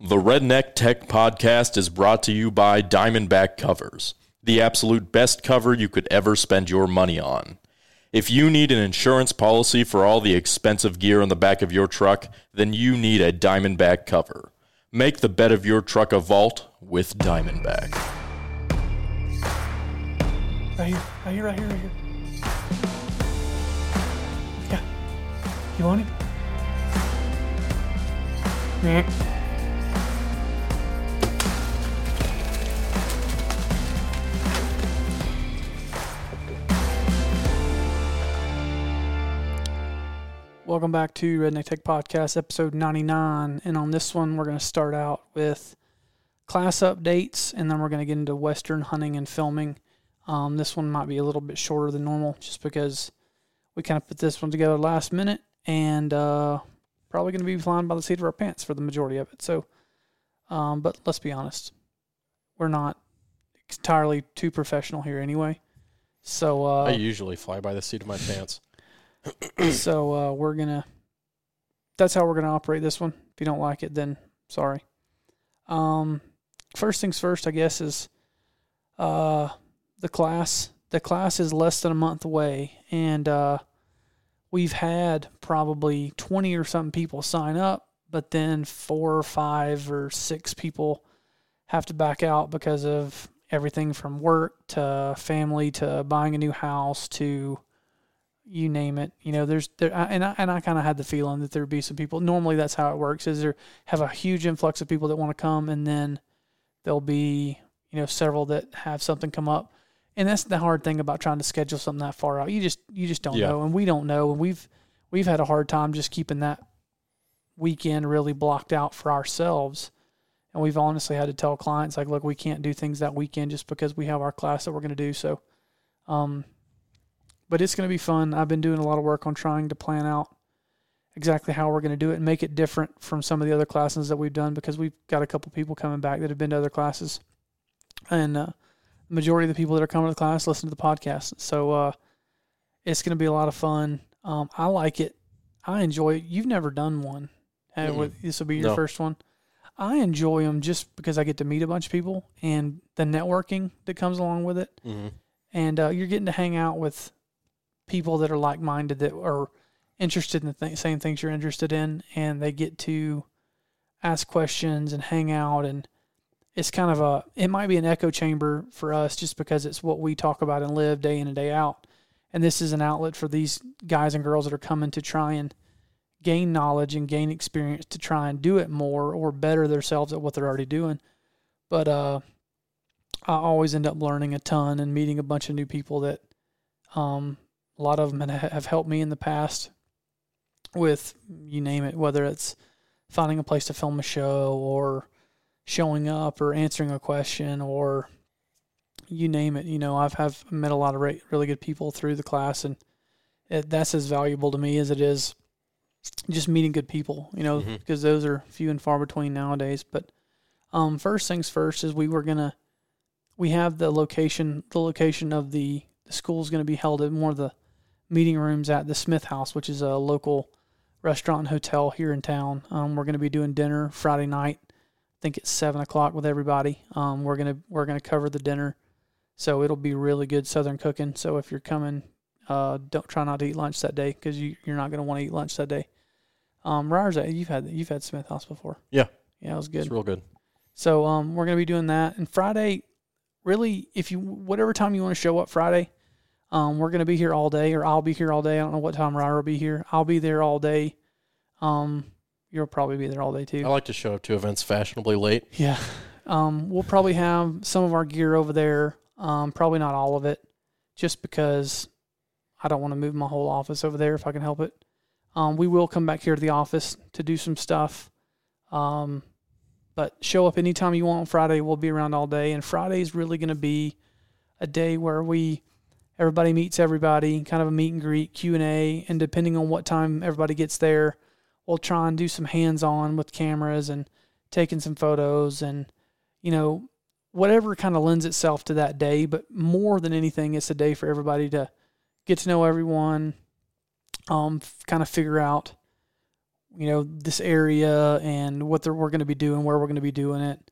The Redneck Tech Podcast is brought to you by Diamondback Covers, the absolute best cover you could ever spend your money on. If you need an insurance policy for all the expensive gear on the back of your truck, then you need a Diamondback cover. Make the bed of your truck a vault with Diamondback. Right here, right here, right here, right here. Yeah. You want it? Meh. Welcome back to Redneck Tech Podcast, episode 99. And on this one, we're going to start out with class updates, and then we're going to get into Western hunting and filming. Um, this one might be a little bit shorter than normal just because we kind of put this one together last minute and uh, probably going to be flying by the seat of our pants for the majority of it. So, um, but let's be honest, we're not entirely too professional here anyway. So, uh, I usually fly by the seat of my pants. so uh, we're gonna. That's how we're gonna operate this one. If you don't like it, then sorry. Um, first things first, I guess is, uh, the class. The class is less than a month away, and uh, we've had probably twenty or something people sign up, but then four or five or six people have to back out because of everything from work to family to buying a new house to you name it. You know, there's there, and I and I kind of had the feeling that there'd be some people. Normally, that's how it works. Is there have a huge influx of people that want to come, and then there'll be you know several that have something come up, and that's the hard thing about trying to schedule something that far out. You just you just don't Yeah. know, and we don't know, and we've we've had a hard time just keeping that weekend really blocked out for ourselves. And we've honestly had to tell clients like, look, we can't do things that weekend just because we have our class that we're going to do. So, um, but it's going to be fun. I've been doing a lot of work on trying to plan out exactly how we're going to do it and make it different from some of the other classes that we've done because we've got a couple people coming back that have been to other classes, and uh, the majority of the people that are coming to the class listen to the podcast. So uh, it's going to be a lot of fun. Um, I like it. I enjoy it. You've never done one. With, this will be your No. first one. I enjoy them just because I get to meet a bunch of people and the networking that comes along with it Mm-hmm. and uh, you're getting to hang out with people that are like minded that are interested in the th- same things you're interested in, and they get to ask questions and hang out. And it's kind of a it might be an echo chamber for us just because it's what we talk about and live day in and day out. And this is an outlet for these guys and girls that are coming to try and gain knowledge and gain experience to try and do it more or better themselves at what they're already doing. But uh, I always end up learning a ton and meeting a bunch of new people that um, a lot of them have helped me in the past with you name it, whether it's finding a place to film a show or showing up or answering a question or you name it. You know, I've have met a lot of re- really good people through the class, and it, that's as valuable to me as it is just meeting good people. You know, Mhm. because those are few and far between nowadays. But um, first things first is we were gonna we have the location the location of the the school is going to be held at one of the meeting rooms at the Smith House, which is a local restaurant and hotel here in town. Um, we're going to be doing dinner Friday night. I think it's seven o'clock with everybody. Um, we're gonna we're gonna cover the dinner, so it'll be really good Southern cooking. So if you're coming, uh, don't try not to eat lunch that day because you you're not going to want to eat lunch that day. Um, Ryer's, you've had you've had Smith House before. Yeah. yeah, it was good. It's real good. So um, we're gonna be doing that. And Friday, really, if you whatever time you want to show up Friday, um, we're gonna be here all day, or I'll be here all day. I don't know what time Ryder will be here. I'll be there all day. Um, you'll probably be there all day too. I like to show up to events fashionably late. Yeah. Um, we'll probably have some of our gear over there. Um, probably not all of it, just because I don't want to move my whole office over there if I can help it. Um, we will come back here to the office to do some stuff. Um, but show up anytime you want on Friday. We'll be around all day. And Friday is really going to be a day where we everybody meets everybody, kind of a meet and greet, Q and depending on what time everybody gets there, we'll try and do some hands on with cameras and taking some photos and you know whatever kind of lends itself to that day. But more than anything, it's a day for everybody to get to know everyone, um, kind of figure out you know, this area and what we're going to be doing, where we're going to be doing it,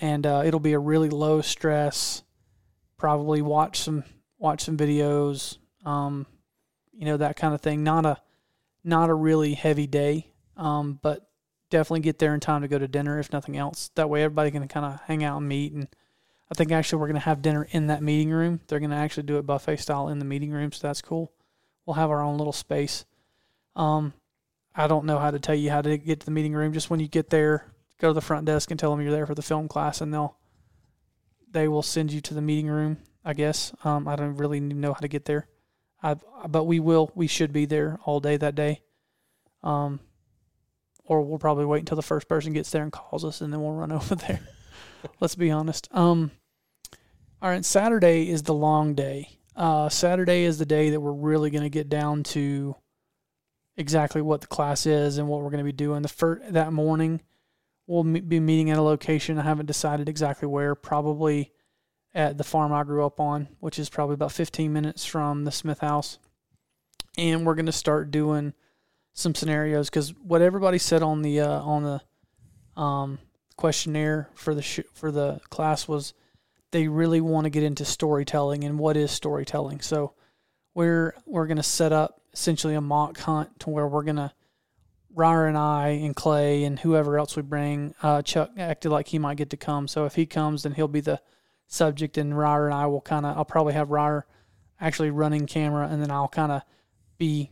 and uh, it'll be a really low stress. Probably watch some watch some videos, um, you know, that kind of thing. Not a not a really heavy day, um, but definitely get there in time to go to dinner if nothing else. That way, everybody can kind of hang out and meet. And I think actually we're going to have dinner in that meeting room. They're going to actually do it buffet style in the meeting room, so that's cool. We'll have our own little space. Um, I don't know how to tell you how to get to the meeting room. Just when you get there, go to the front desk and tell them you're there for the film class, and they'll they will send you to the meeting room. I guess um, I don't really know how to get there. I but we will. We should be there all day that day. Um, or we'll probably wait until the first person gets there and calls us, and then we'll run over there. Let's be honest. Um, all right, Saturday is the long day. Uh, Saturday is the day that we're really going to get down to exactly what the class is and what we're going to be doing. The first that morning, we'll be meeting at a location. I haven't decided exactly where. Probably at the farm I grew up on, which is probably about 15 minutes from the Smith house. And we're going to start doing some scenarios because what everybody said on the uh, on the um, questionnaire for the sh- for the class was they really want to get into storytelling and what is storytelling. So we're we're going to set up essentially a mock hunt to where we're going to Ryer and I and Clay and whoever else we bring. Uh, Chuck acted like he might get to come, so if he comes, then he'll be the subject, and Ryer and I will kind of. I'll probably have Ryer actually running camera, and then I'll kind of be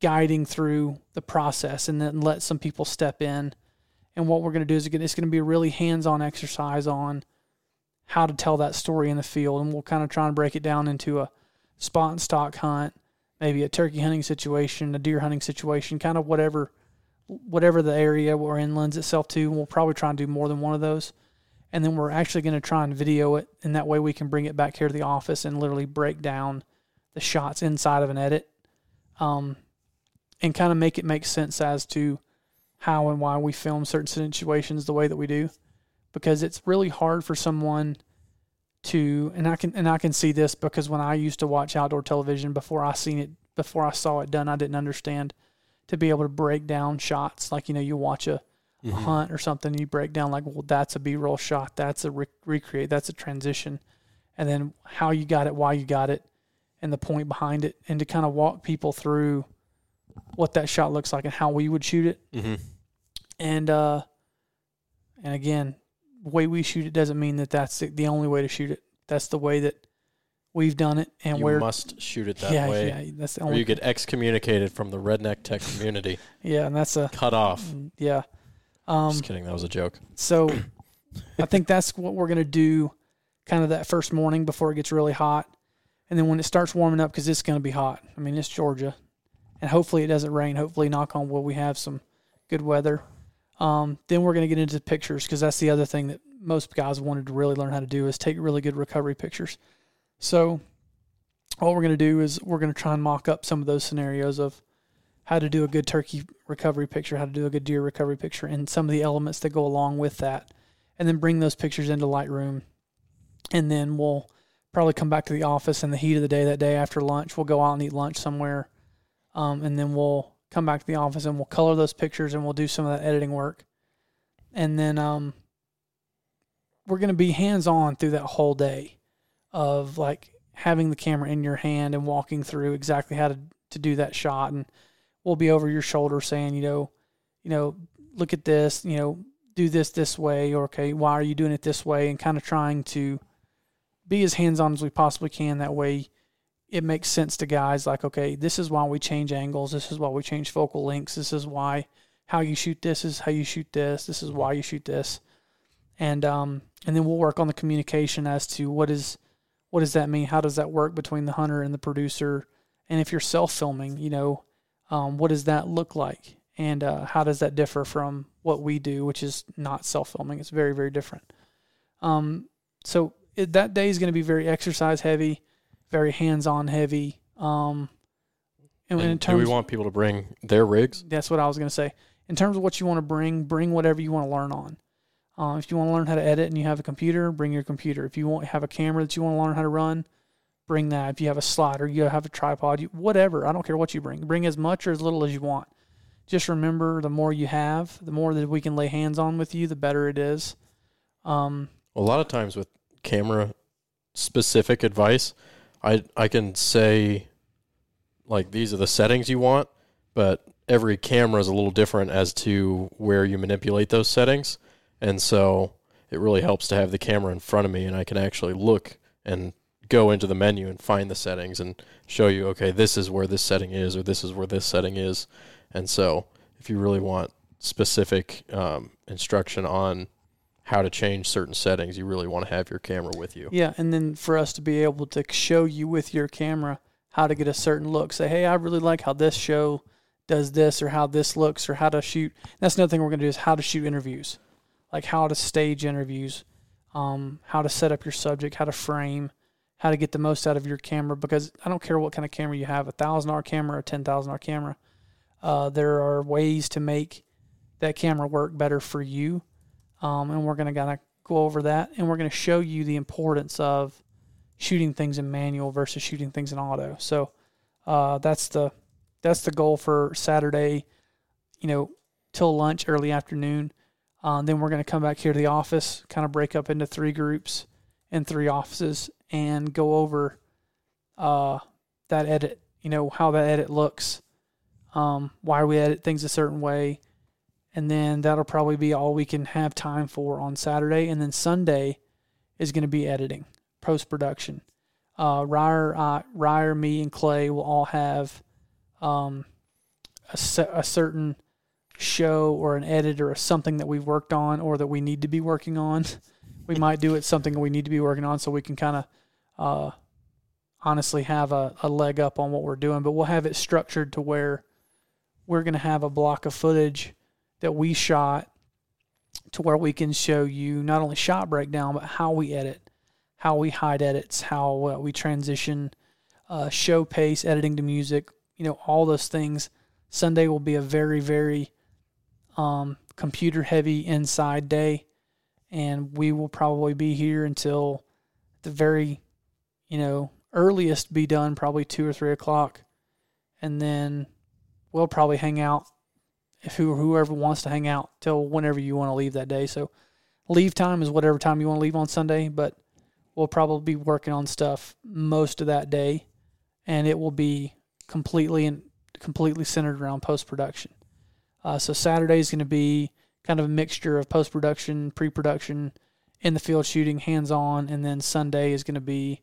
guiding through the process, and then let some people step in. And what we're going to do is it's going to be a really hands-on exercise on how to tell that story in the field, and we'll kind of try and break it down into a spot and stalk hunt, maybe a turkey hunting situation, a deer hunting situation, kind of whatever whatever the area we're in lends itself to. We'll probably try and do more than one of those. And then we're actually going to try and video it, and that way we can bring it back here to the office and literally break down the shots inside of an edit, um, and kind of make it make sense as to how and why we film certain situations the way that we do, because it's really hard for someone to, and I can and I can see this because when I used to watch outdoor television before I seen it before I saw it done, I didn't understand to be able to break down shots. Like, you know, you watch a, mm-hmm. hunt or something, you break down, like, well, that's a B roll shot, that's a recreate, that's a transition. And then how you got it, why you got it, and the point behind it, and to kind of walk people through what that shot looks like and how we would shoot it. Mm-hmm. And, uh, and again, the way we shoot it doesn't mean that that's the only way to shoot it. That's the way that we've done it, and you we must shoot it that yeah, way. Yeah, that's the only. Or you get excommunicated from the redneck tech community. yeah, and that's a cut off. Mm, yeah. Um, Just kidding. That was a joke. So, I think that's what we're gonna do, kind of that first morning before it gets really hot, and then when it starts warming up, because it's gonna be hot. I mean, it's Georgia, and hopefully it doesn't rain. Hopefully, knock on wood, we have some good weather. Um, then we're gonna get into pictures because that's the other thing that most guys wanted to really learn how to do is take really good recovery pictures. So, what we're going to do is we're going to try and mock up some of those scenarios of how to do a good turkey recovery picture, how to do a good deer recovery picture, and some of the elements that go along with that, and then bring those pictures into Lightroom. And then we'll probably come back to the office in the heat of the day that day after lunch. We'll go out and eat lunch somewhere, um, and then we'll come back to the office and we'll color those pictures and we'll do some of that editing work. And then um, we're going to be hands on through that whole day of like having the camera in your hand and walking through exactly how to, to do that shot and we'll be over your shoulder saying you know you know look at this you know do this this way or okay why are you doing it this way? And kind of trying to be as hands on as we possibly can. That way it makes sense to guys like okay this is why we change angles. This is why we change focal lengths. This is why how you shoot this is how you shoot this. This is why you shoot this. And um and then we'll work on the communication as to what is what does that mean? How does that work between the hunter and the producer? And if you're self filming, you know, um, what does that look like? And uh, how does that differ from what we do, which is not self filming? It's very, very different. Um, so it, that day is going to be very exercise heavy, very hands on heavy. Um, and, and in terms, do we want people to bring their rigs? That's what I was going to say. In terms of what you want to bring, bring whatever you want to learn on. Uh, if you want to learn how to edit and you have a computer, bring your computer. If you want have a camera that you want to learn how to run, bring that. If you have a slider, you have a tripod, you, whatever. I don't care what you bring. Bring as much or as little as you want. just remember the more you have, the more that we can lay hands on with you, the better it is. Um, a lot of times with camera specific advice, I I can say like these are the settings you want, but every camera is a little different as to where you manipulate those settings. And so it really helps to have the camera in front of me and I can actually look and go into the menu and find the settings and show you, okay, this is where this setting is or this is where this setting is. And so if you really want specific um, instruction on how to change certain settings, you really want to have your camera with you. Yeah, and then for us to be able to show you with your camera how to get a certain look. Say, hey, I really like how this show does this, or how this looks, or how to shoot. That's another thing we're going to do is how to shoot interviews, like how to stage interviews, um, how to set up your subject, how to frame, how to get the most out of your camera. Because I don't care what kind of camera you have, a thousand dollar camera or ten thousand dollar camera. Uh, there are ways to make that camera work better for you, um, and we're to kind of go over that, and we're to show you the importance of shooting things in manual versus shooting things in auto. So uh, that's the that's the goal for Saturday. You know, till lunch, early afternoon. Uh, then we're going to come back here to the office, kind of break up into three groups in three offices, and go over uh, that edit. You know how that edit looks, um, why we edit things a certain way, and then that'll probably be all we can have time for on Saturday. And then Sunday is going to be editing post production. Uh, Ryer, uh, Ryer, me, and Clay will all have um, a, a certain show or an edit or something that we've worked on or that we need to be working on. we might do it something we need to be working on so we can kind of uh, honestly have a, a leg up on what we're doing. But we'll have it structured to where we're going to have a block of footage that we shot to where we can show you not only shot breakdown but how we edit how we hide edits, how uh, we transition, uh, show pace, editing to music, you know, all those things. Sunday will be a very, very um, computer heavy inside day, and we will probably be here until the very, you know, earliest be done probably two or three o'clock, and then we'll probably hang out if who whoever wants to hang out till whenever you want to leave that day. So leave time is whatever time you want to leave on Sunday, but we'll probably be working on stuff most of that day, and it will be completely and completely centered around post production. Uh, so Saturday is going to be kind of a mixture of post production, pre production, in the field shooting, hands on, and then Sunday is going to be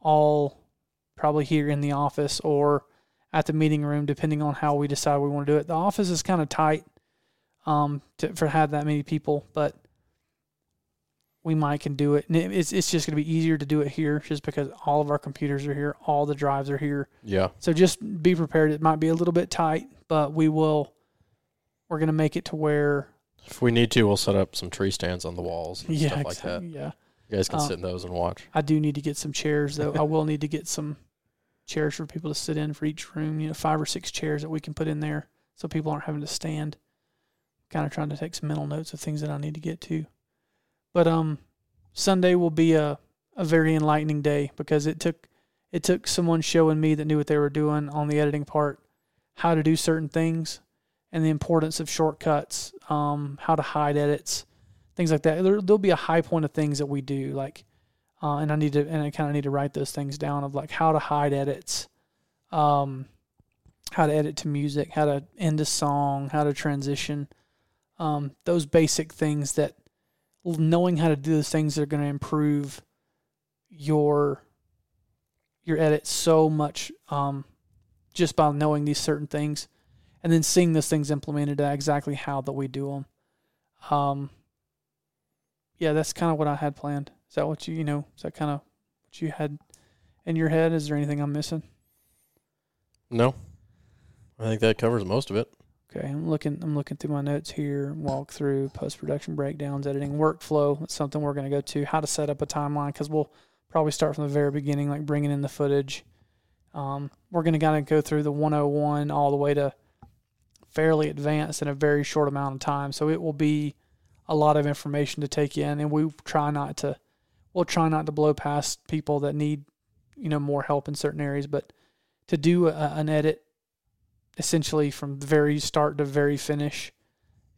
all probably here in the office or at the meeting room, depending on how we decide we want to do it. The office is kind of tight um, to, for have that many people, but we might can do it. And it's it's just going to be easier to do it here, just because all of our computers are here, all the drives are here. Yeah. So just be prepared. It might be a little bit tight, but we will. We're going to make it to where. If we need to, we'll set up some tree stands on the walls and yeah, stuff like that. Yeah. You guys can um, sit in those and watch. I do need to get some chairs though. I will need to get some chairs for people to sit in for each room. You know, five or six chairs that we can put in there, so people aren't having to stand. Kind of trying to take some mental notes of things that I need to get to. But um, Sunday will be a, a very enlightening day because it took it took someone showing me that knew what they were doing on the editing part, how to do certain things, and the importance of shortcuts, um, how to hide edits, things like that. There, will be a high point of things that we do, like, uh, and I need to and I kind of need to write those things down of like how to hide edits, um, how to edit to music, how to end a song, how to transition, um, those basic things that knowing how to do those things are going to improve your your edit so much um, just by knowing these certain things and then seeing those things implemented exactly how that we do them um, yeah that's kind of what i had planned is that what you you know is that kind of what you had in your head is there anything i'm missing no i think that covers most of it Okay, I'm looking. I'm looking through my notes here. Walk through post production breakdowns, editing workflow. That's something we're going to go to. How to set up a timeline because we'll probably start from the very beginning, like bringing in the footage. Um, we're going to kind of go through the 101 all the way to fairly advanced in a very short amount of time. So it will be a lot of information to take in, and we try not to. We'll try not to blow past people that need, you know, more help in certain areas. But to do a, an edit essentially from the very start to very finish,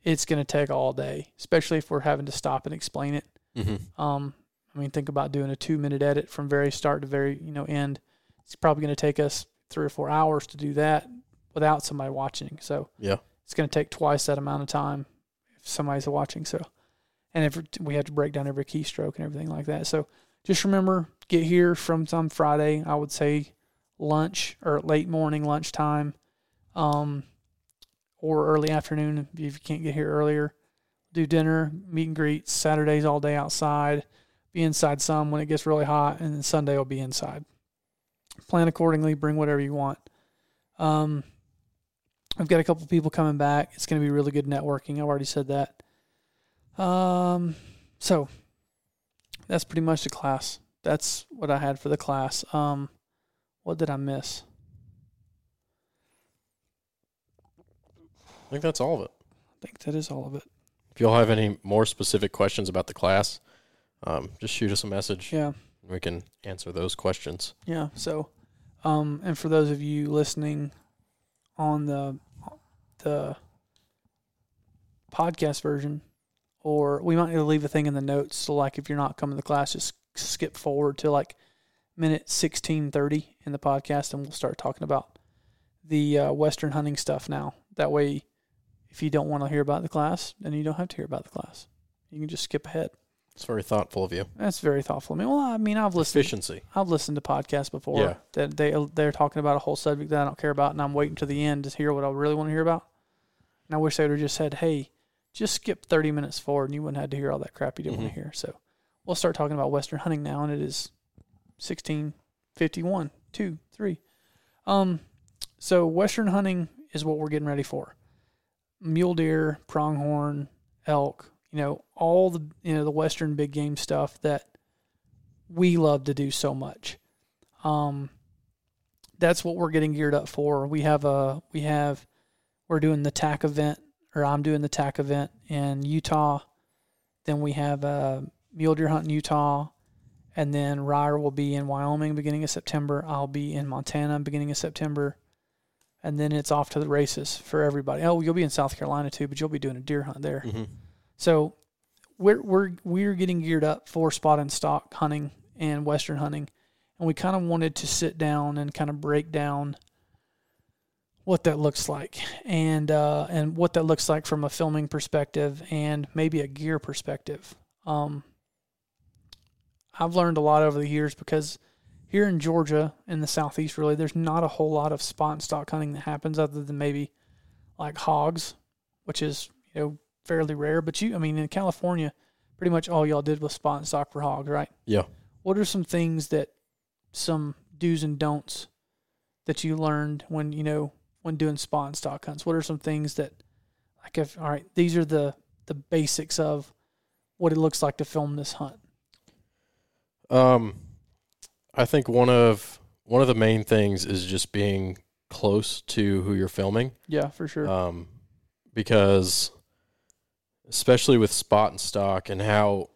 it's going to take all day, especially if we're having to stop and explain it. Mm-hmm. Um, I mean, think about doing a two minute edit from very start to very you know end. It's probably going to take us three or four hours to do that without somebody watching. So Yeah. it's going to take twice that amount of time if somebody's watching. So, and if we have to break down every keystroke and everything like that. So just remember, get here from some Friday. I would say lunch or late morning lunchtime, um, or early afternoon if you can't get here earlier. Do dinner, meet and greets. Saturdays all day outside. Be inside some when it gets really hot, and then Sunday will be inside. Plan accordingly. Bring whatever you want. Um, I've got a couple people coming back. It's going to be really good networking. I've already said that. Um, so that's pretty much the class. That's what I had for the class. Um, what did I miss? I think that's all of it. I think that is all of it. If y'all have any more specific questions about the class, um, just shoot us a message. Yeah. We can answer those questions. Yeah. So, um, and for those of you listening on the the podcast version, or we might need to leave a thing in the notes. So, like, if you're not coming to class, just skip forward to like minute sixteen thirty in the podcast, and we'll start talking about the uh, Western hunting stuff now. That way, if you don't want to hear about the class, then you don't have to hear about the class. You can just skip ahead. It's very thoughtful of you. That's very thoughtful. I mean, well, I mean, I've listened. Efficiency. I've listened to podcasts before Yeah. that they they're talking about a whole subject that I don't care about, and I'm waiting to the end to hear what I really want to hear about. And I wish they would have just said, "Hey, just skip 30 minutes forward, and you wouldn't have to hear all that crap you didn't want Mhm. to hear." So we'll start talking about Western hunting now, and it is 1651, two, three. Um, so Western hunting is what we're getting ready for. Mule deer, pronghorn, elk, you know, all the you know the Western big game stuff that we love to do so much. Um, that's what we're getting geared up for. We have a we have we're doing the TAC event, or I'm doing the TAC event in Utah. Then we have a mule deer hunt in Utah, and then Ryer will be in Wyoming beginning of September. I'll be in Montana beginning of September, and then it's off to the races for everybody. Oh, you'll be in South Carolina too, but you'll be doing a deer hunt there. Mm-hmm. So we're we're we're getting geared up for spot and stalk hunting and western hunting, and we kind of wanted to sit down and kind of break down what that looks like and uh, and what that looks like from a filming perspective and maybe a gear perspective. Um, I've learned a lot over the years because here in Georgia in the southeast, really, there's not a whole lot of spot and stalk hunting that happens other than maybe like hogs, which is you know fairly rare. But you, I mean, in California, pretty much all y'all did was spot and stalk for hogs, right? Yeah. What are some things that, some do's and don'ts that you learned when you know when doing spot and stalk hunts? What are some things that, like, if all right, these are the the basics of what it looks like to film this hunt. Um, I think one of one of the main things is just being close to who you're filming. Yeah, for sure. Um, because especially with spot and stalk and how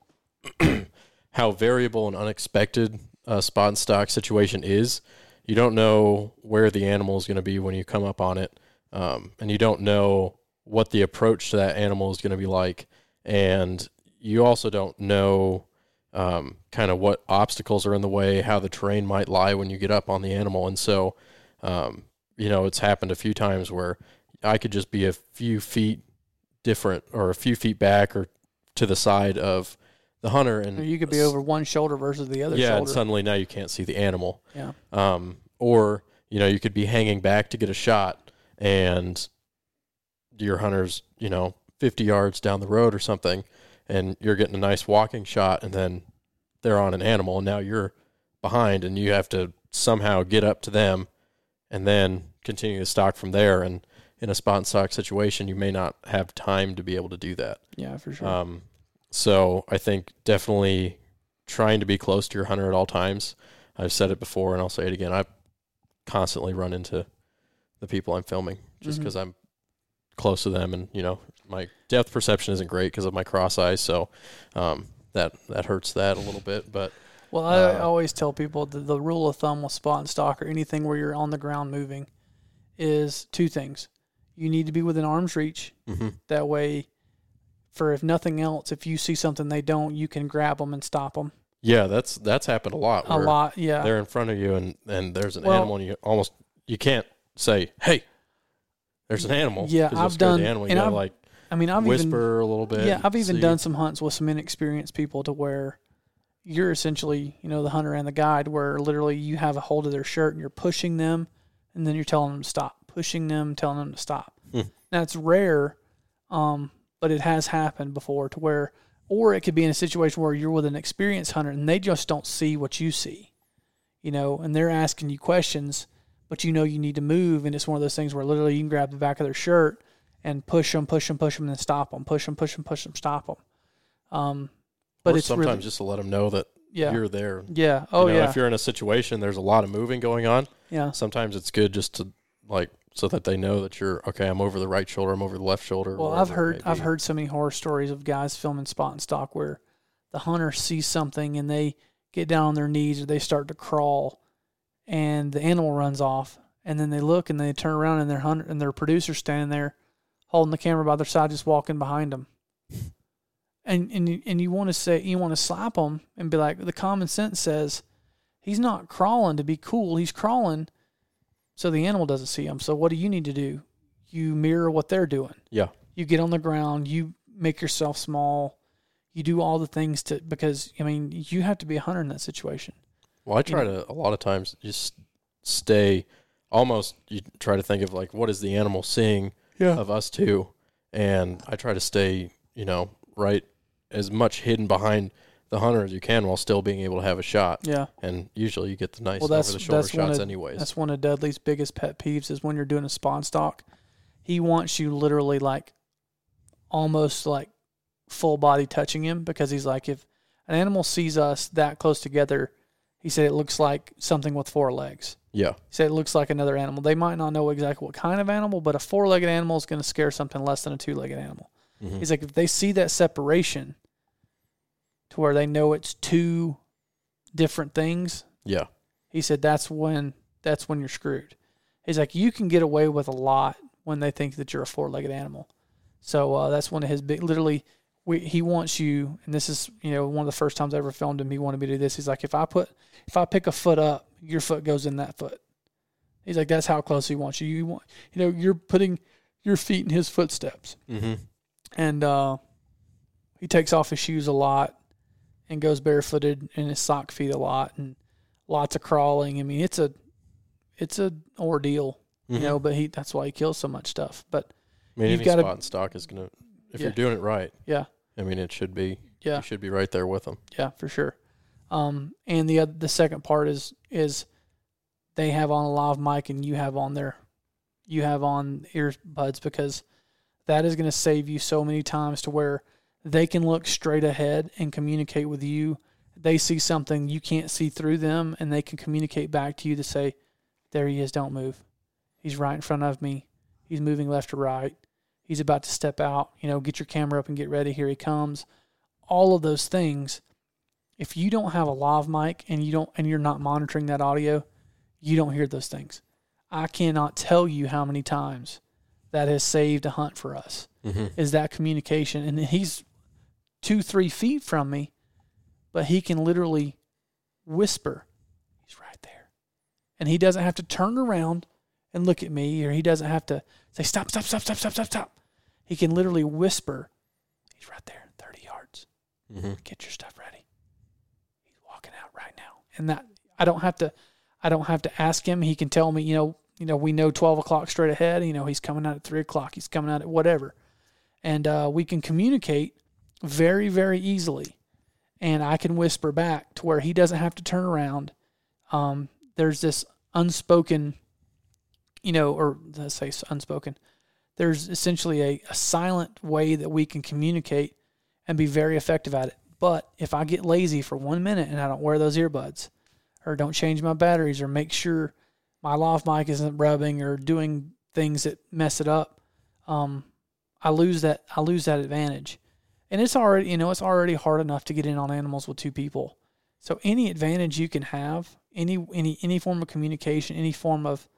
how variable and unexpected a spot and stalk situation is, you don't know where the animal is going to be when you come up on it, um, and you don't know what the approach to that animal is going to be like, and you also don't know um, kind of what obstacles are in the way, how the terrain might lie when you get up on the animal, and so um, you know it's happened a few times where I could just be a few feet different or a few feet back or to the side of the hunter, and Or you could be over one shoulder versus the other yeah, and suddenly now you can't see the animal. yeah. Um, or you know you could be hanging back to get a shot, and your hunter's you know 50 yards down the road or something, and you're getting a nice walking shot, and then they're on an animal, and now you're behind, and you have to somehow get up to them, and then continue to stalk from there. And in a spot and stalk situation, you may not have time to be able to do that. Yeah, for sure. Um, so I think definitely trying to be close to your hunter at all times. I've said it before and I'll say it again. I constantly run into the people I'm filming just because I'm close to them, and you know my depth perception isn't great because of my cross eyes, so um, that that hurts that a little bit. But Well, I Uh, always tell people that the rule of thumb with spot and stalk or anything where you're on the ground moving is two things. You need to be within arm's reach. Mm-hmm. That way, for if nothing else, if you see something they don't, you can grab them and stop them. Yeah, that's that's happened a lot. A lot, yeah. They're in front of you, and and there's an Well- animal, and you almost you can't say, "Hey, there's an animal." Yeah, I've done- the animal. You and I've like I mean, I've even a little bit. yeah, I've even see- done some hunts with some inexperienced people to where you're essentially, you know, the hunter and the guide, where literally you have a hold of their shirt and you're pushing them, and then you're telling them to stop, pushing them, telling them to stop. Hmm. Now it's rare, um, but it has happened before to where, or it could be in a situation where you're with an experienced hunter and they just don't see what you see, you know, and they're asking you questions, but you know you need to move, and it's one of those things where literally you can grab the back of their shirt and push them, push them, push them, and then stop them, push them, push them, push them, stop them. Um, but or it's sometimes really, just to let them know that yeah, you're there. yeah, You oh know, yeah, If you're in a situation, there's a lot of moving going on. yeah, Sometimes it's good just to like so that they know that you're okay. I'm over the right shoulder. I'm over the left shoulder. Well, I've heard I've heard so many horror stories of guys filming spot and stock where the hunter sees something and they get down on their knees or they start to crawl, and the animal runs off, and then they look and they turn around and their hunter and their producer standing there, holding the camera by their side, just walking behind them. And and you, and you want to say you want to slap them and be like the common sense says, he's not crawling to be cool. He's crawling so the animal doesn't see them. So what do you need to do? You mirror what they're doing Yeah. you get on the ground, you make yourself small, you do all the things to because I mean you have to be a hunter in that situation. Well, I try to a lot of times just stay almost. You try to think of like what is the animal seeing Yeah. of us two, and I try to stay, you know, right as much hidden behind the hunter as you can while still being able to have a shot. Yeah, And usually you get the nice Well, over the shoulder shots of- anyways. that's one of Dudley's biggest pet peeves is when you're doing a spawn stock. He wants you literally like almost like full body touching him because he's like if an animal sees us that close together, he said it looks like something with four legs. yeah. He said it looks like another animal. They might not know exactly what kind of animal, but a four legged animal is going to scare something less than a two legged animal. Mhm. He's like, if they see that separation to where they know it's two different things, Yeah. he said that's when that's when you're screwed. He's like, you can get away with a lot when they think that you're a four legged animal. So uh, that's one of his big. Literally, we, he wants you, and this is you know one of the first times I ever filmed him. He wanted me to do this. He's like, if I put if I pick a foot up, your foot goes in that foot. He's like, that's how close he wants you. You want you know you're putting your feet in his footsteps Mm-hmm. and uh, he takes off his shoes a lot and goes barefooted in his sock feet a lot and lots of crawling. I mean, it's a it's a ordeal, you know. But he that's why he kills so much stuff. But I mean, you've any gotta- spot and stalk is gonna if Yeah. you're doing it right. yeah, I mean, it should be. yeah, You should be right there with them. yeah, for sure. Um, and the oth- the second part is is they have on a live mic and you have on their you have on earbuds because that is going to save you so many times to where they can look straight ahead and communicate with you. They see something you can't see through them, and they can communicate back to you to say, "There he is. Don't move. He's right in front of me. He's moving left to right. He's about to step out. You know, get your camera up and get ready. Here he comes." All of those things. If you don't have a live mic and you don't and you're not monitoring that audio, you don't hear those things. I cannot tell you how many times that has saved a hunt for us Mm-hmm. is that communication. And he's two, three feet from me, but he can literally whisper, he's right there. And he doesn't have to turn around and look at me, or he doesn't have to say, stop, stop, stop, stop, stop, stop, stop. He can literally whisper, he's right there, 30 yards. Mm-hmm. Get your stuff ready. He's walking out right now. And that I don't have to I don't have to ask him. He can tell me, you know, you know, we know twelve o'clock straight ahead, you know, he's coming out at three o'clock, he's coming out at whatever. And uh, we can communicate very, very easily. And I can whisper back to where he doesn't have to turn around. Um, there's this unspoken, you know, or let's say unspoken. There's essentially a, a silent way that we can communicate and be very effective at it. But if I get lazy for one minute and I don't wear those earbuds or don't change my batteries or make sure my lav mic isn't rubbing or doing things that mess it up, um, I lose that I lose that advantage. And it's already you know it's already hard enough to get in on animals with two people. So any advantage you can have, any any any form of communication, any form of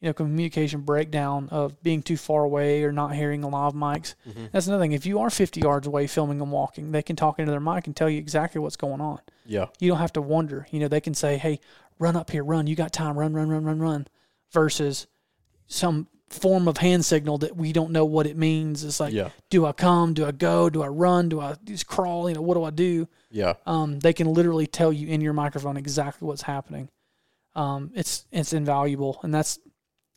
you know, communication breakdown of being too far away or not hearing a lav mics. Mm-hmm. That's another thing. If you are 50 yards away filming them walking, they can talk into their mic and tell you exactly what's going on. Yeah. You don't have to wonder. You know, they can say, "Hey, run up here, run. You got time. Run, run, run, run, run." Versus some form of hand signal that we don't know what it means. It's like, Yeah. do I come? Do I go? Do I run? Do I just crawl? You know, what do I do? Yeah. Um, they can literally tell you in your microphone exactly what's happening. Um, it's it's invaluable, and that's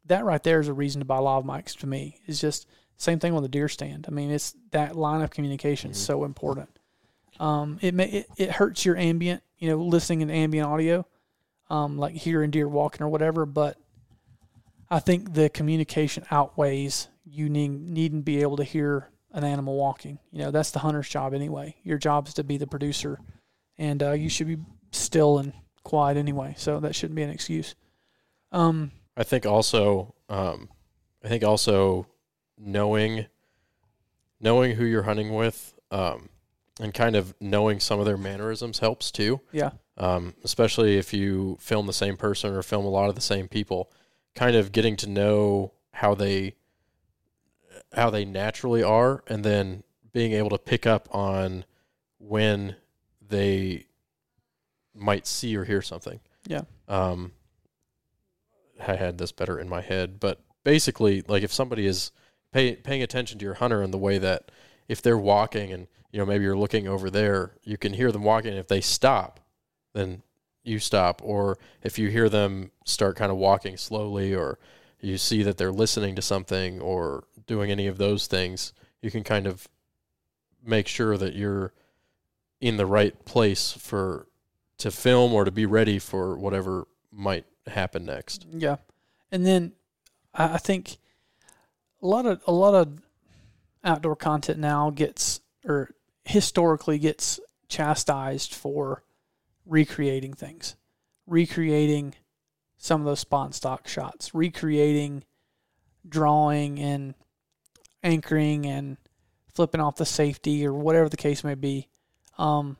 that right there is a reason to buy lav mics. To me, it's just same thing with the deer stand. I mean, it's that line of communication is so important. Um, it may it, it hurts your ambient, you know, listening in ambient audio, um, like hearing deer walking or whatever. But I think the communication outweighs you need needing to be able to hear an animal walking. You know, that's the hunter's job anyway. Your job is to be the producer, and uh, you should be still and quiet anyway. So that shouldn't be an excuse. Um, I think also, um, I think also knowing, knowing who you're hunting with, um, and kind of knowing some of their mannerisms helps too. yeah, Um, especially if you film the same person or film a lot of the same people, kind of getting to know how they, how they naturally are, and then being able to pick up on when they might see or hear something. Yeah. Um, I had this better in my head, but basically, like if somebody is pay, paying attention to your hunter in the way that if they're walking and you know maybe you're looking over there, you can hear them walking. And if they stop, then you stop. Or if you hear them start kind of walking slowly, or you see that they're listening to something or doing any of those things, you can kind of make sure that you're in the right place for to film or to be ready for whatever might happen next. yeah, and then I, think a lot of a lot of outdoor content now gets or historically gets chastised for recreating things, recreating some of those spawn stock shots, recreating drawing and anchoring and flipping off the safety or whatever the case may be. Um,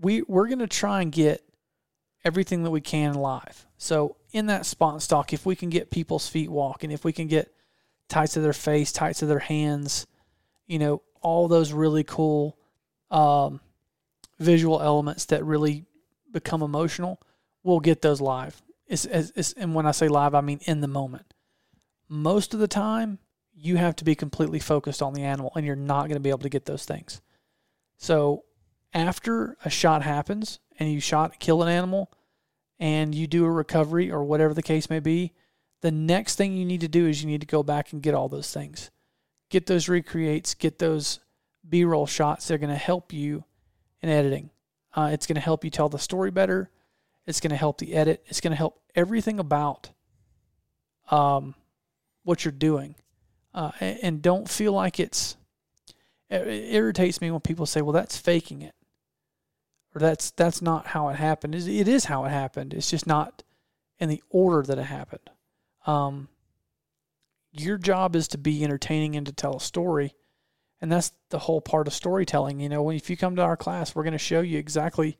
we we're gonna try and get everything that we can live. So in that and stock, if we can get people's feet walking, if we can get tights to their face, tights to their hands, you know, all those really cool um, visual elements that really become emotional, we'll get those live. It's, it's, it's, and when I say live, I mean in the moment. Most of the time, you have to be completely focused on the animal, and you're not going to be able to get those things. So after a shot happens and you shot kill an animal and you do a recovery or whatever the case may be, the next thing you need to do is you need to go back and get all those things. Get those recreates, get those B roll shots. They're going to help you in editing. Uh, it's going to help you tell the story better. It's going to help the edit. It's going to help everything about um, what you're doing. Uh, and, and don't feel like it's. It irritates me when people say, "Well, that's faking it," or "That's that's not how it happened." It it is how it happened. It's just not in the order that it happened. Um, your job is to be entertaining and to tell a story, and that's the whole part of storytelling. You know, if you come to our class, we're going to show you exactly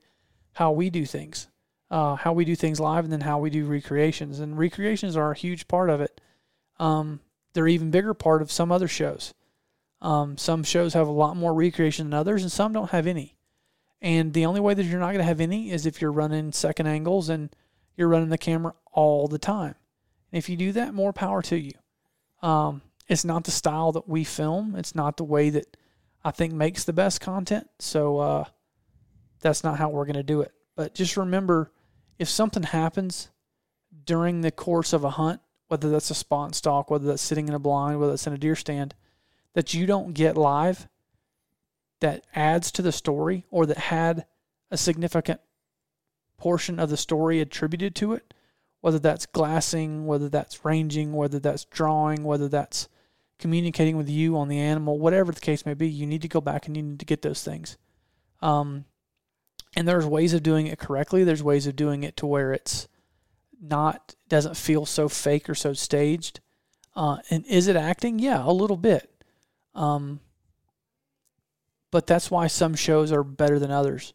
how we do things, uh, how we do things live, and then how we do recreations. And recreations are a huge part of it. Um, they're even bigger part of some other shows. Um, some shows have a lot more recreation than others, and some don't have any. And the only way that you're not going to have any is if you're running second angles and you're running the camera all the time. And if you do that, more power to you. Um, it's not the style that we film. It's not the way that I think makes the best content. So uh, that's not how we're going to do it. But just remember, if something happens during the course of a hunt, whether that's a spot and stalk, whether that's sitting in a blind, whether that's in a deer stand, that you don't get live, that adds to the story or that had a significant portion of the story attributed to it, whether that's glassing, whether that's ranging, whether that's drawing, whether that's communicating with you on the animal, whatever the case may be, you need to go back and you need to get those things. Um, and there's ways of doing it correctly. There's ways of doing it to where it's not doesn't feel so fake or so staged. Uh, and is it acting? Yeah, a little bit. Um, but that's why some shows are better than others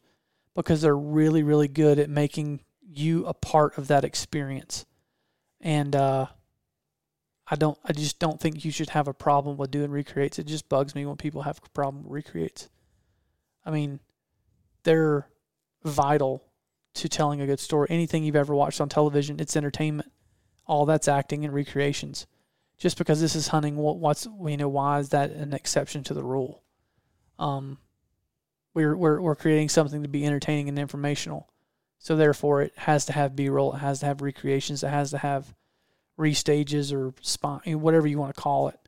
because they're really, really good at making you a part of that experience. and uh, I don't. I just don't think you should have a problem with doing recreates. It just bugs me when people have a problem with recreates. I mean, they're vital to telling a good story. Anything you've ever watched on television, it's entertainment. All that's acting and recreations. Just because this is hunting, what, what's you know why is that an exception to the rule? Um, we're we're we're creating something to be entertaining and informational. So therefore, it has to have B-roll. It has to have recreations. It has to have restages or spot, whatever you want to call it.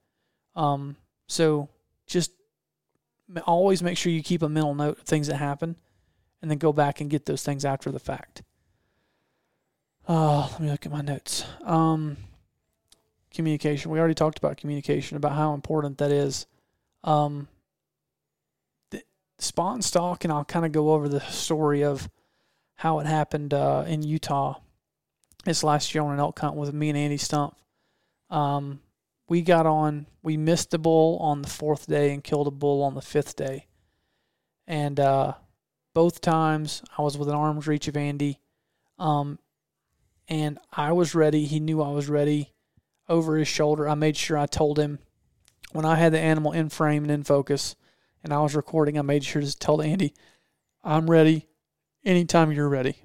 Um, so just always make sure you keep a mental note of things that happen, and then go back and get those things after the fact. Oh, let me look at my notes. Um, communication. We already talked about communication, about how important that is. Um, the spot and stalk, and I'll kind of go over the story of how it happened uh, in Utah this last year on an elk hunt with me and Andy Stump. Um, we got on, we missed a bull on the fourth day and killed a bull on the fifth day. And uh, both times I was within arm's reach of Andy. Um, and I was ready. He knew I was ready over his shoulder. I made sure I told him when I had the animal in frame and in focus and I was recording, I made sure to tell Andy, I'm ready anytime you're ready.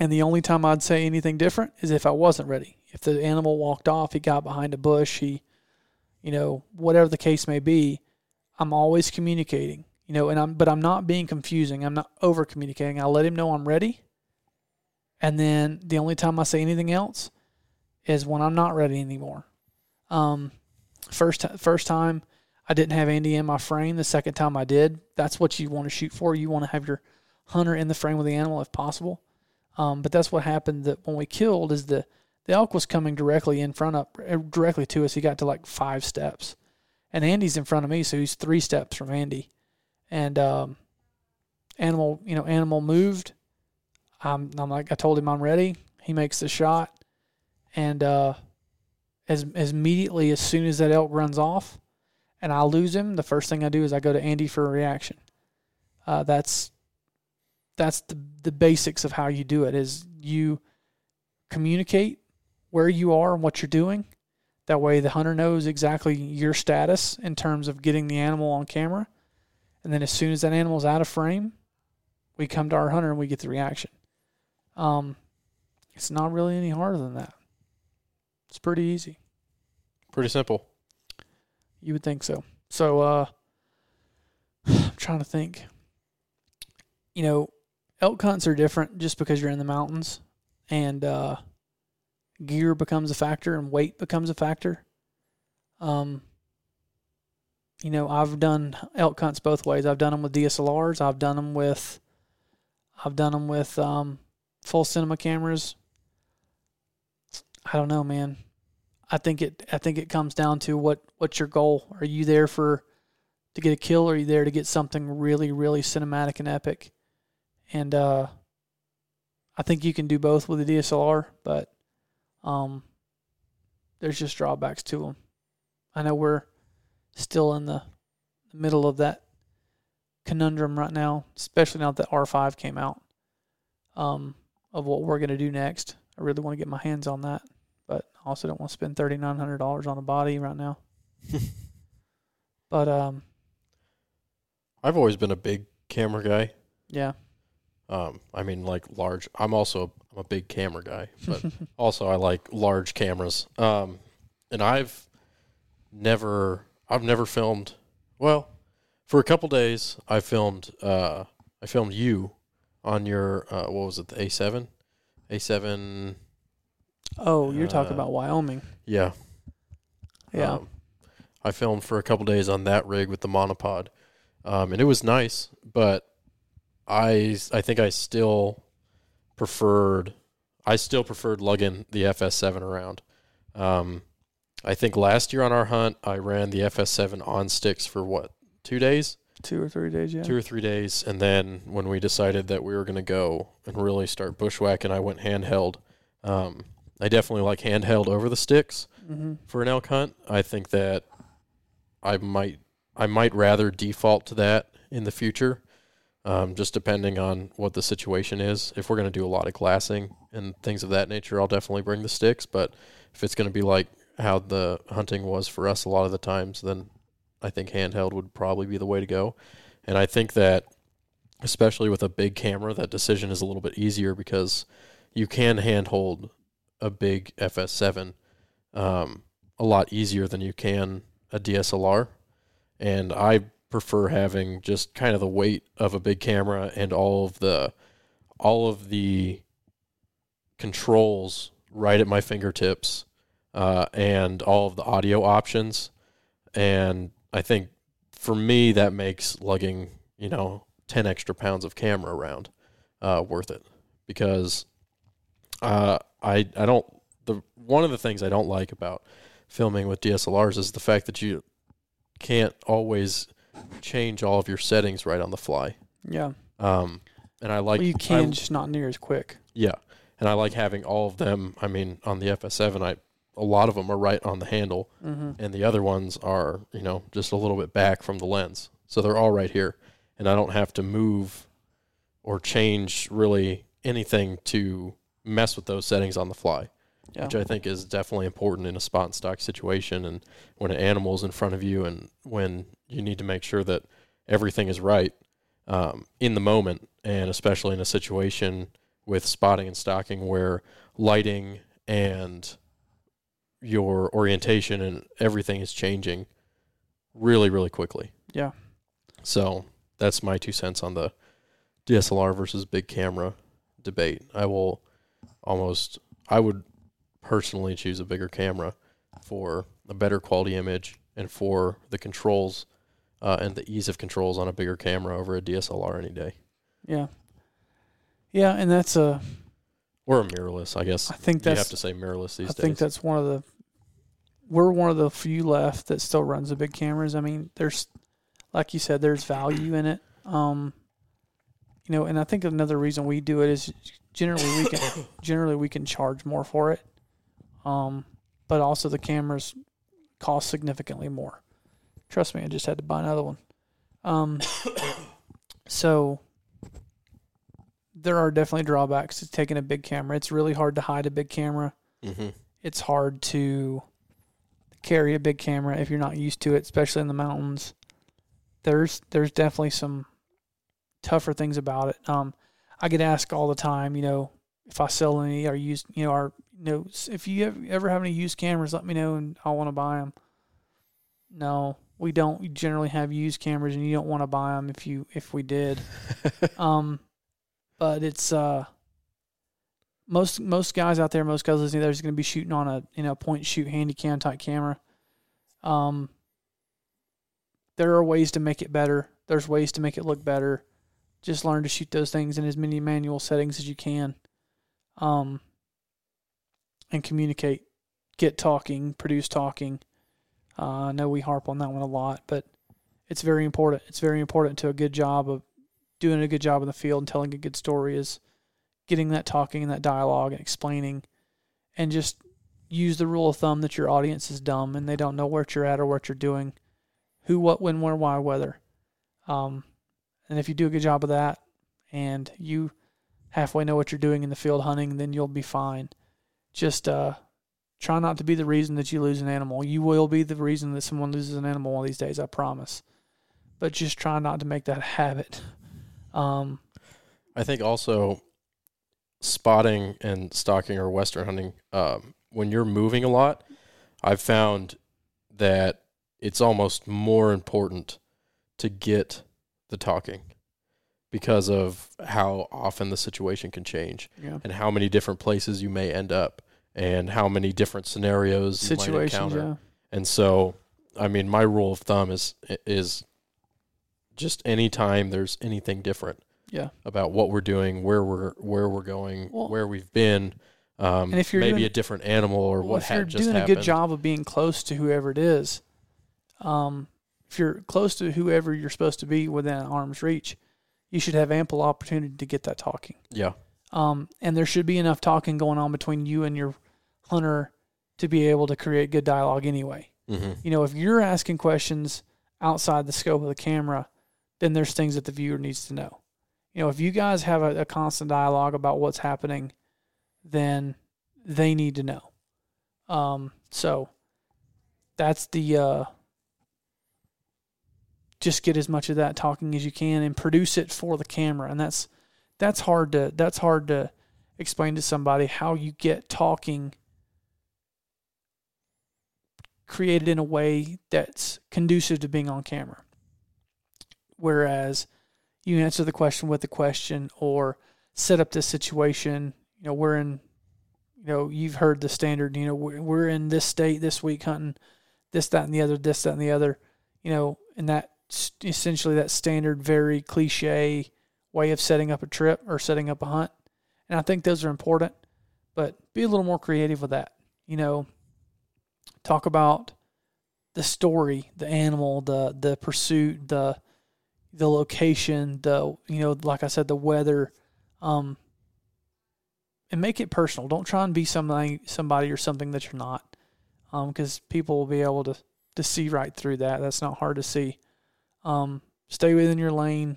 And the only time I'd say anything different is if I wasn't ready. If the animal walked off, he got behind a bush, he, you know, whatever the case may be, I'm always communicating, you know, and I'm, but I'm not being confusing. I'm not over communicating. I let him know I'm ready. And then the only time I say anything else is when I'm not ready anymore. Um, first, first time I didn't have Andy in my frame. The second time I did. That's what you want to shoot for. You want to have your hunter in the frame with the animal if possible. Um, but that's what happened. That when we killed, is the the elk was coming directly in front of uh, directly to us. He got to like five steps, and Andy's in front of me, so he's three steps from Andy. And um, animal, you know, animal moved. I'm, I'm like, I told him I'm ready. He makes the shot, and uh, as, as immediately as soon as that elk runs off, and I lose him, the first thing I do is I go to Andy for a reaction. Uh, that's that's the the basics of how you do it is you communicate where you are and what you're doing. That way the hunter knows exactly your status in terms of getting the animal on camera. And then as soon as that animal's out of frame we come to our hunter and we get the reaction. Um, it's not really any harder than that. It's pretty easy. Pretty simple. you would think so. So uh i'm trying to think. You know elk hunts are different just because you're in the mountains and uh, gear becomes a factor and weight becomes a factor. Um, you know, I've done elk hunts both ways. I've done them with DSLRs. I've done them with, I've done them with um, full cinema cameras. I don't know, man. I think it. I think it comes down to what what's your goal. Are you there for to get a kill? Or are you there to get something really, really cinematic and epic? And uh, I think you can do both with the DSLR, but um, there's just drawbacks to them. I know we're still in the middle of that conundrum right now, especially now that R5 came out. Um, of what we're gonna do next. I really want to get my hands on that, but I also don't want to spend thirty nine hundred dollars on a body right now. but um, I've always been a big camera guy. yeah, Um, I mean, like large. I'm also I'm a big camera guy, but also I like large cameras. Um, and I've never I've never filmed. Well, for a couple days, I filmed. Uh, I filmed you on your uh, what was it? The A7, A7. oh, you're talking Uh, about Wyoming. Yeah, Yeah, Um, I filmed for a couple days on that rig with the monopod, um, and it was nice. But I I think I still preferred I still preferred lugging the FS7 around. Um, I think last year on our hunt I ran the FS7 on sticks for what two days, two or three days. Yeah, two or three days, and then when we decided that we were going to go and really start bushwhacking, I went handheld. Um, I definitely like handheld over the sticks mm-hmm. for an elk hunt. I think that I might I might rather default to that in the future. Um, just depending on what the situation is. If we're going to do a lot of glassing and things of that nature, I'll definitely bring the sticks. But if it's going to be like how the hunting was for us a lot of the times, then I think handheld would probably be the way to go. And I think that, especially with a big camera, that decision is a little bit easier because you can handhold a big FS7 um, a lot easier than you can a DSLR. And I prefer having just kind of the weight of a big camera and all of the all of the controls right at my fingertips uh, and all of the audio options. And i think for me that makes lugging you know 10 extra pounds of camera around uh, worth it. Because uh, I I don't the one of the things I don't like about filming with DSLRs is the fact that you can't always change all of your settings right on the fly. Yeah. Um, and I like well, you can, I- just not near as quick. yeah, and I like having all of them. I mean, on the FS7, I a lot of them are right on the handle, Mm-hmm. and the other ones are you know just a little bit back from the lens, so they're all right here, and I don't have to move or change really anything to mess with those settings on the fly, Yeah. which I think is definitely important in a spot and stalk situation, and when an animal is in front of you, and when you need to make sure that everything is right um, in the moment, and especially in a situation with spotting and stalking where lighting and your orientation and everything is changing really, really quickly. Yeah. So that's my two cents on the DSLR versus big camera debate. I will almost, I would personally choose a bigger camera for a better quality image and for the controls uh, and the ease of controls on a bigger camera over a DSLR any day. Yeah. Yeah, and that's a. Or a mirrorless, I guess. I think that's You have to say mirrorless these I days. I think that's one of the. We're one of the few left that still runs the big cameras. I mean, there's, like you said, there's value in it. Um, you know, and I think another reason we do it is generally we can generally we can charge more for it. Um, but also the cameras cost significantly more. Trust me, I just had to buy another one. Um, so there are definitely drawbacks to taking a big camera. It's really hard to hide a big camera. hmm It's hard to carry a big camera if you're not used to it, especially in the mountains. There's there's definitely some tougher things about it. Um, I get asked all the time, you know, if I sell any or use, you know, or you know, if you ever have any used cameras, let me know and I want to buy them. No, we don't. Generally have used cameras, and you don't want to buy them if you if we did. um, but it's uh most most guys out there, most guys listening, there's going to be shooting on a you know point shoot handy cam type camera. Um, there are ways to make it better. There's ways to make it look better. Just learn to shoot those things in as many manual settings as you can. Um, and communicate, get talking, produce talking. Uh, I know we harp on that one a lot, but it's very important. It's very important to a good job of doing a good job in the field and telling a good story is getting that talking and that dialogue and explaining and just use the rule of thumb that your audience is dumb and they don't know where you're at or what you're doing who what when where why whether um, and if you do a good job of that and you halfway know what you're doing in the field hunting then you'll be fine just uh, try not to be the reason that you lose an animal. You will be the reason that someone loses an animal one of these days i promise. But just try not to make that a habit. Um, I think also spotting and stalking or western hunting, um, when you're moving a lot, I've found that it's almost more important to get the talking because of how often the situation can change yeah. and how many different places you may end up and how many different scenarios you might situations encounter. yeah And so, I mean, my rule of thumb is is just anytime there's anything different yeah about what we're doing, where we're where we're going, Well- where we've been, um, And if you're maybe doing- a different animal or Well, what if you're doing happened. a good job of being close to whoever it is, um, if you're close to whoever you're supposed to be within arm's reach, you should have ample opportunity to get that talking. Yeah, Um, and there should be enough talking going on between you and your hunter to be able to create good dialogue anyway. hmm You know, if you're asking questions outside the scope of the camera, then there's things that the viewer needs to know. you know, if you guys have a, a constant dialogue about what's happening, then they need to know. Um, so that's the uh, just get as much of that talking as you can and produce it for the camera, and that's that's hard to that's hard to explain to somebody how you get talking created in a way that's conducive to being on camera. Whereas you answer the question with the question or set up this situation, you know, we're in, you know, you've heard the standard, you know, we're, we're in this state this week hunting this, that, and the other, this, that, and the other, you know, and that essentially that standard, very cliche way of setting up a trip or setting up a hunt. And I think those are important, but be a little more creative with that. You know, talk about the story, the animal, the the pursuit, the the location, the you know, like I said, the weather, um, and make it personal. Don't try and be somebody somebody or something that you're not, um, because people will be able to to see right through that. That's not hard to see. Um, stay within your lane,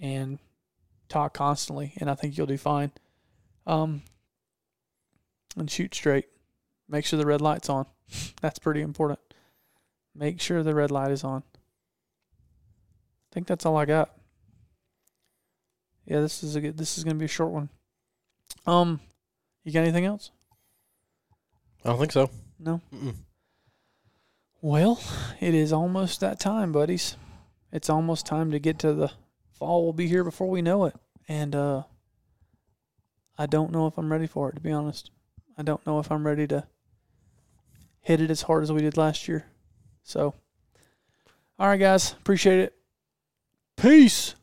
and talk constantly, and I think you'll do fine. Um, and shoot straight. Make sure the red light's on. That's pretty important. Make sure the red light is on. I think that's all I got. Yeah, this is a good, this is going to be a short one. Um, you got anything else? I don't think so. No. Mm-mm. Well, it is almost that time, buddies. It's almost time to get to the fall. Will be here before we know it, and uh, I don't know if I'm ready for it. To be honest, I don't know if I'm ready to hit it as hard as we did last year. So, all right, guys, appreciate it. Peace.